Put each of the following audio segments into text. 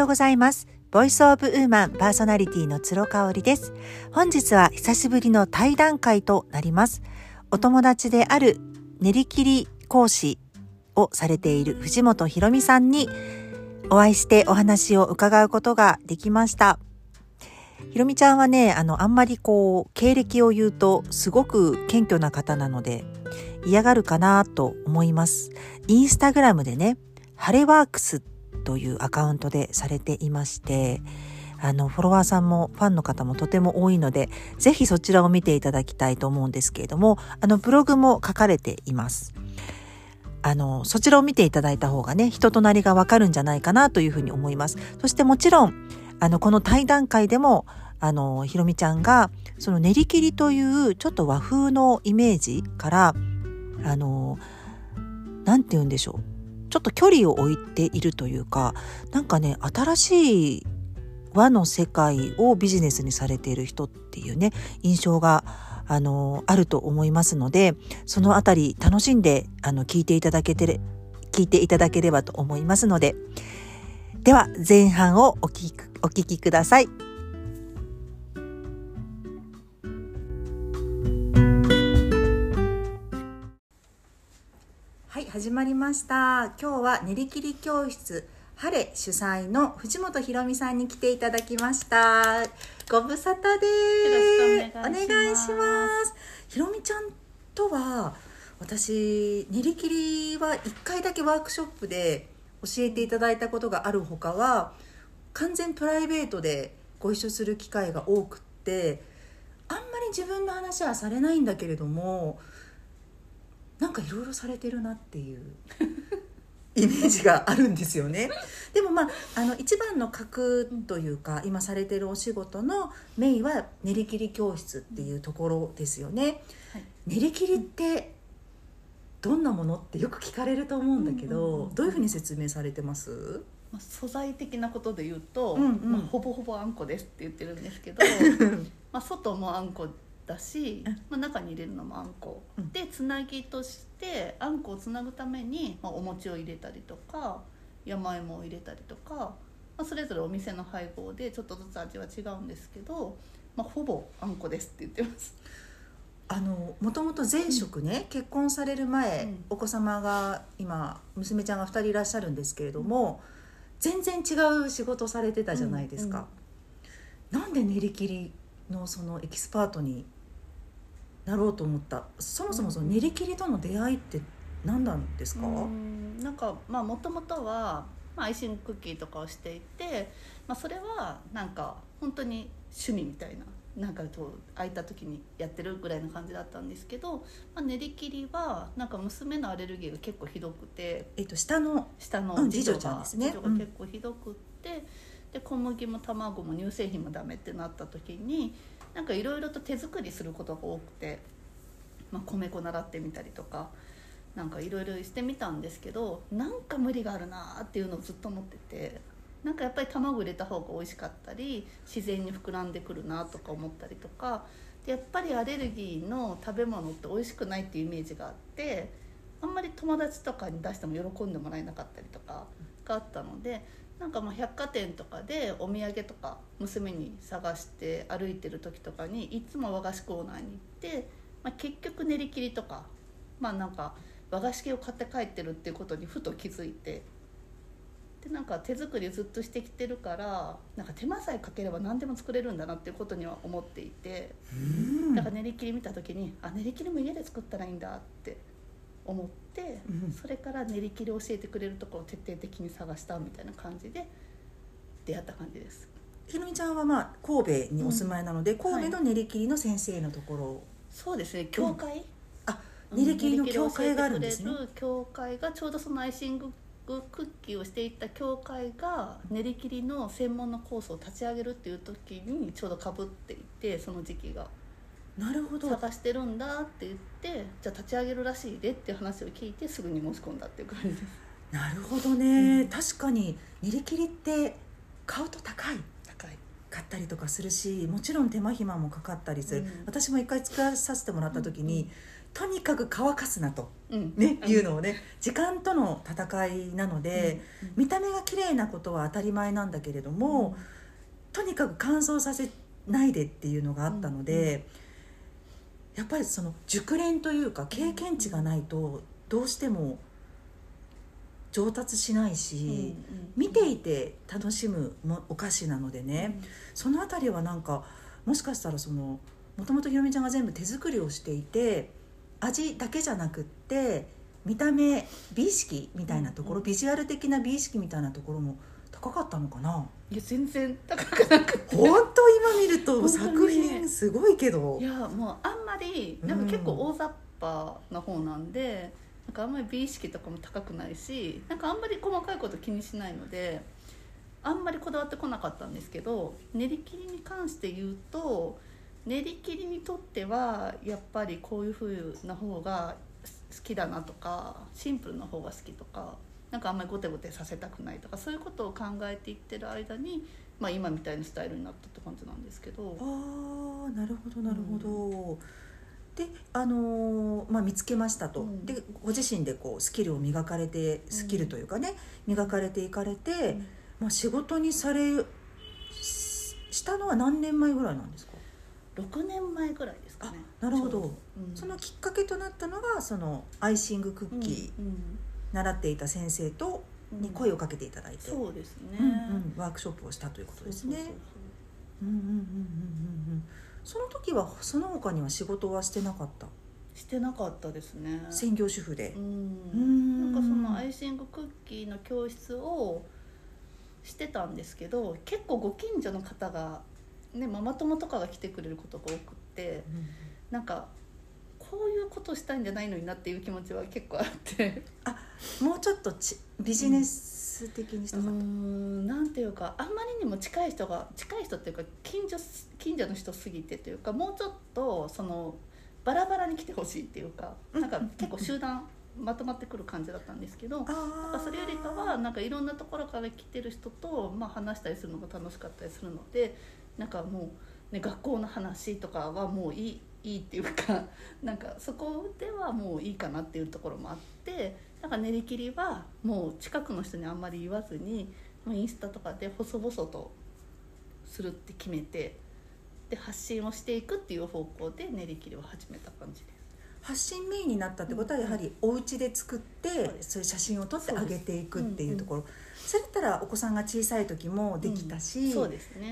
ようございます。ボイスオブウーマンパーソナリティの鶴香織です。本日は久しぶりの対談会となります。お友達である練り切り講師をされている藤本ひろみさんにお会いしてお話を伺うことができました。ひろみちゃんはね、あの、あんまりこう、経歴を言うとすごく謙虚な方なので嫌がるかなと思います。インスタグラムでね、ハレワークスというアカウントでされていまして、あの、フォロワーさんもファンの方もとても多いので、ぜひそちらを見ていただきたいと思うんですけれども、あの、ブログも書かれています。あの、そちらを見ていただいた方がね、人となりがわかるんじゃないかなというふうに思います。そしてもちろん、あの、この対談会でも、あの、ひろみちゃんが、その練り切りというちょっと和風のイメージから、あの、なんて言うんでしょう。ちょっと距離を置いているというか、なんかね、新しい和の世界をビジネスにされている人っていうね、印象が、あの、あると思いますので、そのあたり楽しんで、あの、聞いていただけてれ、聞いていただければと思いますので、では、前半をお聞き、お聞きください。始まりました。今日は練り切り教室晴れ主催の藤本ひろみさんに来ていただきました。ご無沙汰です。お願いします。ひろみちゃんとは私練り切りは一回だけワークショップで教えていただいたことがあるほかは完全プライベートでご一緒する機会が多くってあんまり自分の話はされないんだけれどもなんかいろいろされてるなっていう イメージがあるんですよね。でもまああの一番の核というか今されてるお仕事のメインは練り切り教室っていうところですよね。はい練り切りってどんなものってよく聞かれると思うんだけど、うんうんうんどういうふうに説明されてます？まあ、素材的なことで言うと、うんうんまあ、ほぼほぼあんこですって言ってるんですけど まあ外もあんこだしうん、まあ、中に入れるのもあんこ、うん。でつなぎとしてあんこをつなぐために、まあ、お餅を入れたりとか山芋を入れたりとか、まあ、それぞれお店の配合でちょっとずつ味は違うんですけど、まあ、ほぼあんこですって言ってます。あのもともと前職ね、結婚される前、うん。お子様が今娘ちゃんが2人いらっしゃるんですけれども、全然違う仕事されてたじゃないですか、なん。で練り切りのそのエキスパートになろうと思った。そもそもその練り切りとの出会いって何なんですか、うん。なんかまあもともとは、まあ、アイシングクッキーとかをしていて、まあ、それはなんか本当に趣味みたいななんかこう空いた時にやってるぐらいの感じだったんですけど、まあ、練り切りはなんか娘のアレルギーが結構ひどくてえっと下の下のうん次女ちゃんがですね。が結構ひどくって、で小麦も卵も乳製品もダメってなった時になんかいろいろと手作りすることが多くて、まあ、米粉習ってみたりとかなんかいろいろしてみたんですけどなんか無理があるなっていうのをずっと思っててなんかやっぱり卵入れた方が美味しかったり自然に膨らんでくるなとか思ったりとかでやっぱりアレルギーの食べ物って美味しくないっていうイメージがあってあんまり友達とかに出しても喜んでもらえなかったりとかがあったのでなんかまあ百貨店とかでお土産とか娘に探して歩いてる時とかにいつも和菓子コーナーに行って、まあ、結局練り切りとかまあなんか和菓子系を買って帰ってるっていうことにふと気づいてでなんか手作りずっとしてきてるからなんか手間さえかければ何でも作れるんだなっていうことには思っていて。うんだから練り切り見た時にあ練り切りも家で作ったらいいんだって思っそれから練り切りを教えてくれるところを徹底的に探したみたいな感じで出会った感じです。ひろみちゃんはまあ神戸にお住まいなので、ん。神戸の練り切りの先生のところ、そうですね教会、あうん。練り切りの教会があるんですね。教会がちょうどそのアイシングクッキーをしていた教会が練り切りの専門のコースを立ち上げるっていう時にちょうどかぶっていてその時期がなるほど。探してるんだって言ってじゃあ立ち上げるらしいでっていう話を聞いてすぐに申し込んだっていう感じです。なるほどね、確かに練り切りって買うと高い。高い。かったりとかするしもちろん手間暇もかかったりする、うん。私も一回作らさせてもらった時に、うん。とにかく乾かすなと、うん。ねうん。いうのをね。時間との戦いなので、うん。見た目が綺麗なことは当たり前なんだけれども、とにかく乾燥させないでっていうのがあったので、やっぱりその熟練というか経験値がないとどうしても上達しないし、見ていて楽しむもお菓子なのでね、その辺りはなんかもしかしたらそのもともとひろみちゃんが全部手作りをしていて味だけじゃなくって見た目美意識みたいなところ、うんビジュアル的な美意識みたいなところも高かったのかな？いや全然高くなくて。本当今見ると作品すごいけど。いやもうあんまりなんか結構大雑把な方なんで、なんかあんまり美意識とかも高くないしなんかあんまり細かいこと気にしないのであんまりこだわってこなかったんですけど練り切りに関して言うと練り切りにとってはやっぱりこういう風な方が好きだなとかシンプルな方が好きとかなんかあんまりゴテゴテさせたくないとかそういうことを考えていってる間に、まあ、今みたいなスタイルになったって感じなんですけど。ああなるほどなるほど、であのーまあ、見つけましたと、うん。でご自身でこうスキルを磨かれてスキルというかね、磨かれていかれて、うん。まあ、仕事にされししたのは何年前ぐらいなんですか、6年前ぐらいですかね。あなるほど。そのきっかけとなったのがそのアイシングクッキー、うん習っていた先生とうん。に声をかけていただいて、そうですね、うんうん。ワークショップをしたということですね。そうそう。うんうんうんうんうんうんその時はその他には仕事はしてなかった？してなかったですね。専業主婦で？う、ん。うん。なんかそのアイシングクッキーの教室をしてたんですけど結構ご近所の方が、ね、ママ友とかが来てくれることが多くってなんかこういうことしたいんじゃないのになっていう気持ちは結構あってもうちょっとちビジネス的にしたかった、んなんていうかあんまりにも近い人が近い人っていうか近所近所の人すぎてというかもうちょっとそのバラバラに来てほしいっていうかうん。なんか結構集団まとまってくる感じだったんですけど。あー。それよりかはなんかいろんなところから来てる人と、まあ、話したりするのが楽しかったりするのでなんかもう、ね、学校の話とかはもういいいいっていうか なんかそこではもういいかなっていうところもあってなんか練り切りはもう近くの人にあんまり言わずにもうインスタとかで細々とするって決めてで発信をしていくっていう方向で練り切りを始めた感じです。発信メインになったってことはやはりお家で作ってそういう写真を撮ってあげていくっていうところ。そそれだったらお子さんが小さい時もできたし、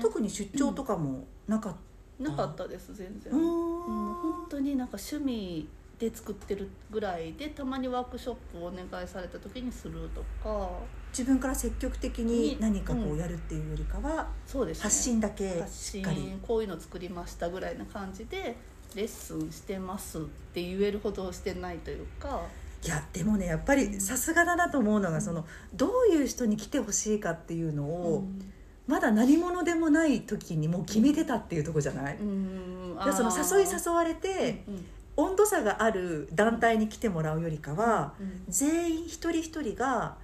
特に出張とかもなかっなかったです全然。た、うー。んうん本当になんか趣味で作ってるぐらいでたまにワークショップをお願いされた時にするとか。自分から積極的に何かこううんやるっていうよりかは、そうですね。発信だけ発信しっかり。こういうの作りましたぐらいな感じでレッスンしてますって言えるほどしてないというか。いやでもねやっぱりさすがだなと思うのがそのどういう人に来てほしいかっていうのを、まだ何者でもない時にもう決めてたっていうところじゃない、うんでその誘い誘われて、うん温度差がある団体に来てもらうよりかは、うん。全員一人一人が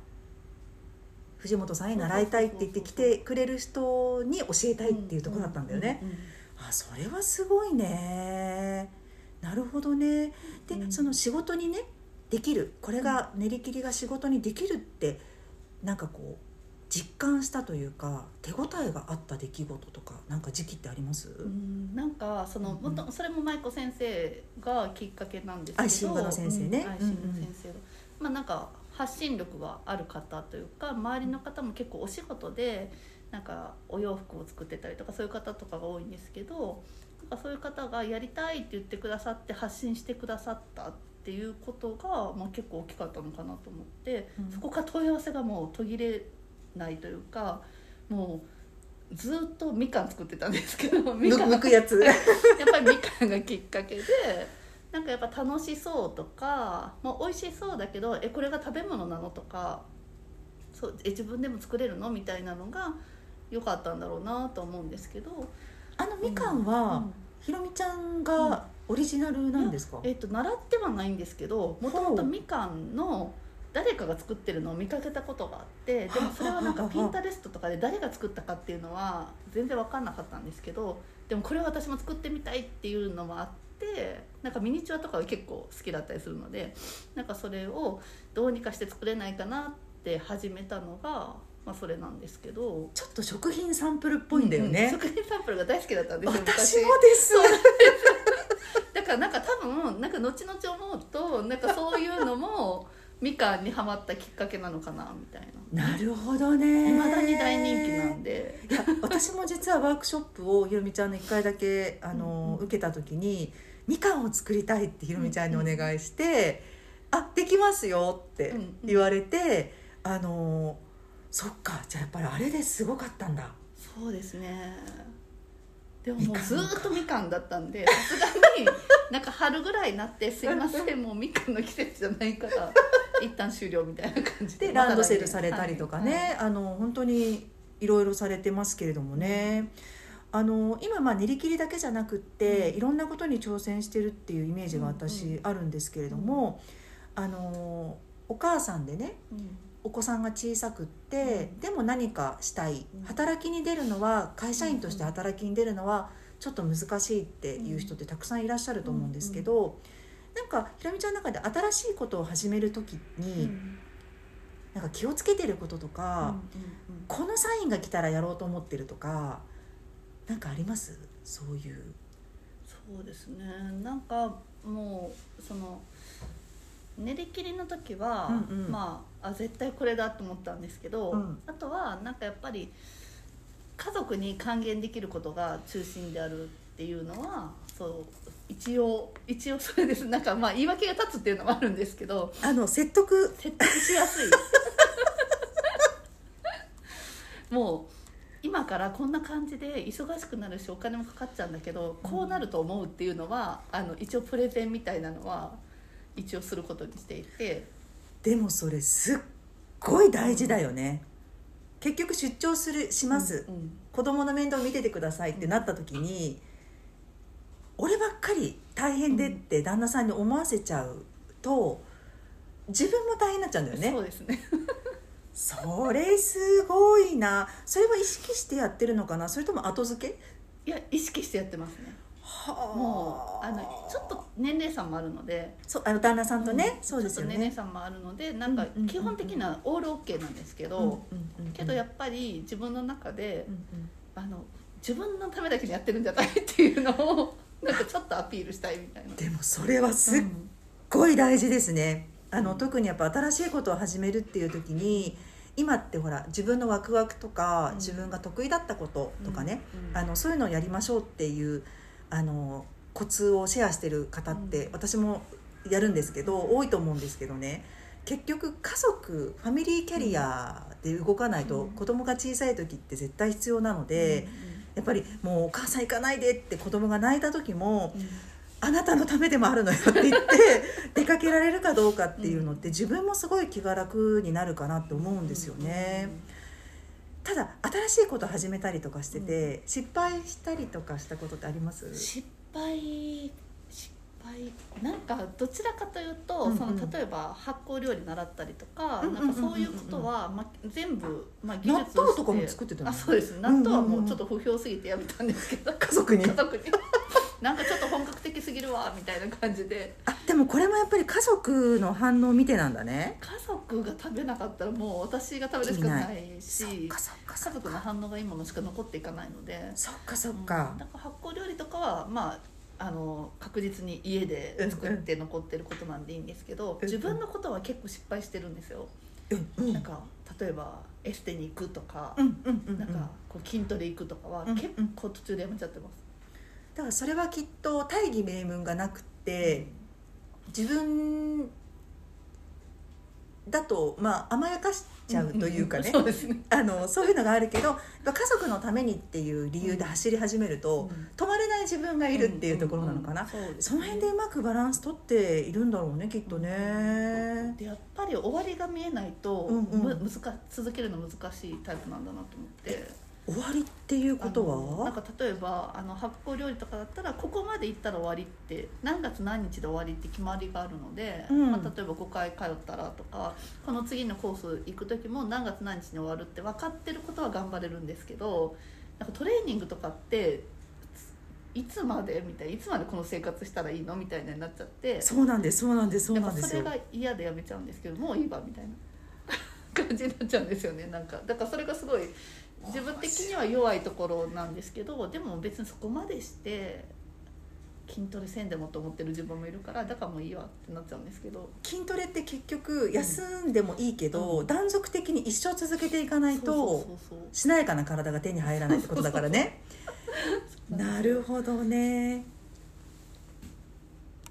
藤本さんに習いたいって言って来てくれる人に教えたいっていうところだったんだよね。あそれはすごいね。なるほどね。で、うん。その仕事にねできる。これが練り切りが仕事にできるってなんかこう実感したというか手応えがあった出来事とかなんか時期ってあります、うんなんかそのもっとそれも舞子先生がきっかけなんですけどアイシングの先生ね。うんアイシングの先生が。まあなんか発信力がある方というか周りの方も結構お仕事でなんかお洋服を作ってたりとかそういう方とかが多いんですけどなんかそういう方がやりたいって言ってくださって発信してくださったっていうことが、まあ、結構大きかったのかなと思って、うん。そこから問い合わせがもう途切れないというかもうずっとみかん作ってたんですけど みむかん。やつ。やっぱりみかんがきっかけでなんかやっぱ楽しそうとか、まあ、美味しそうだけどえこれが食べ物なのとかそうえ自分でも作れるの？みたいなのが良かったんだろうなと思うんですけど、あのみかんは、うんひろみちゃんがオリジナルなんですか、えっと習ってはないんですけどもともとみかんの誰かが作ってるのを見かけたことがあってでもそれはなんかピンタレストとかで誰が作ったかっていうのは全然分かんなかったんですけどでもこれは私も作ってみたいっていうのもあってなんかミニチュアとかは結構好きだったりするのでなんかそれをどうにかして作れないかなって始めたのが。まあ、それなんですけど。ちょっと食品サンプルっぽいんだよね、うん食品サンプルが大好きだったんですよ私もです。だからなんか多分なんか後々思うとなんかそういうのもみかんにはまったきっかけなのかなみたいな。なるほどね。いまだに大人気なんで。いや私も実はワークショップをひろみちゃんの1回だけあの、うんうん。受けた時にみかんを作りたいってひろみちゃんにお願いして「あできますよ」ってうんうん。言われて、あのそっかじゃあやっぱりあれですごかったんだ。そうですね。でももうんずーっとみかんだったんでさすがになんか春ぐらいになって「すいませんもうみかんの季節じゃないから一旦終了」みたいな感じででランドセルされたりとかね、はい。はいあの本当にいろいろされてますけれどもね、あの今まあ練り切りだけじゃなくって、うん。いろんなことに挑戦してるっていうイメージがうん私あるんですけれども、あのお母さんでねうん。お子さんが小さくって、うん。でも何かしたい。うん。働きに出るのは会社員として働きに出るのはちょっと難しいっていう人ってたくさんいらっしゃると思うんですけど、なんかひろみちゃんの中で新しいことを始める時に、うん。なんか気をつけてることとうんか、うんうん。このサインが来たらやろうと思ってるとかなんかあります？そういう。そうですね。なんかもうその練り切りの時は、うんうん。まああ絶対これだと思ったんですけど、うん。あとはなんかやっぱり家族に還元できることが中心であるっていうのはそう一応一応それです。なんかまあ言い訳が立つっていうのもあるんですけどあの説得。説得しやすい。もう今からこんな感じで忙しくなるしお金もかかっちゃうんだけどこうなると思うっていうのは、あの一応プレゼンみたいなのは一応することにしていて。でもそれすっごい大事だよね。結局出張するします、うん子供の面倒見ててくださいってなった時に、俺ばっかり大変でって旦那さんに思わせちゃうと自分も大変になっちゃうんだよね。そうですね。それすごいな。それは意識してやってるのかな？それとも後付け？いや意識してやってますね。はもうあのちょっと年齢差もあるので。そうあの旦那さんとね、ん。そうですよちょっと年齢ね差もあるのでなんか基本的なオールオッケーなんですけど、けどやっぱり自分の中でうんうん。あの自分のためだけにやってるんじゃないっていうのをなんかちょっとアピールしたいみたいな。でもそれはすっうんごい大事ですね。あの、うん特にやっぱ新しいことを始めるっていう時に今ってほら自分のワクワクとか、うん。自分が得意だったこととかね、うん。あのそういうのをやりましょうっていうあのコツをシェアしてる方って、うん。私もやるんですけど多いと思うんですけどね。結局家族ファミリーキャリアで動かないと、うん。子供が小さい時って絶対必要なので、やっぱりもうお母さん行かないでって子供が泣いた時もうん。うんあなたのためでもあるのよって言って出かけられるかどうかっていうのって自分もすごい気が楽になるかなって思うんですよね。ただ新しいこと始めたりとかしてて、失敗したりとかしたことってあります？失敗失敗なんかどちらかというと、うんうん。その例えば発酵料理習ったりとか、うんうんうんうんなんかそういうことは、ま、全部、まあ、技納術豆とかも作ってたの？あそうです。納豆はもうちょっと不評すぎてやめたんですけど、家族に？家族に。なんかちょっと本格的すぎるわみたいな感じで。あでもこれもやっぱり家族の反応を見てなんだね。家族が食べなかったらもう私が食べるしかないしそっかそっかそ家族の反応がいいものしか残っていかないので。そっかそっか。うん、なんか発酵料理とかはまああの確実に家で作って残ってることなんでいいんですけど、うん自分のことは結構失敗してるんですよ、なんか例えばエステに行くとか、なんかこう筋トレ行くとかはうん結構途中でやめちゃってます、だからそれはきっと大義名分がなくって自分だとまあ甘やかしちゃうというかね、そうですね。あのそういうのがあるけど家族のためにっていう理由で走り始めると、うん。止まれない自分がいるっていうところなのかな、その辺でうまくバランス取っているんだろうねきっとね、でやっぱり終わりが見えないと、む難か続けるの難しいタイプなんだなと思って終わりっていうことあのなんはか例えばあの発酵料理とかだったらここまで行ったら終わりって何月何日で終わりって決まりがあるので、うん。まあ、例えば5回通ったらとかこの次のコース行く時も何月何日に終わるって分かってることは頑張れるんですけどなんかトレーニングとかっていつまでみたいないつまでこの生活したらいいのみたいなになっちゃってそうなんですそうなんですそうなんですそれが嫌でやめちゃうんですけどもういいわみたいな 感じになっちゃうんですよねなんか。だからそれがすごい自分的には弱いところなんですけどでも別にそこまでして筋トレせんでもと思ってる自分もいるからだからもういいわってなっちゃうんですけど。筋トレって結局休んでもいいけど、うん。断続的に一生続けていかないとしなやかな体が手に入らないってことだからね。なるほどね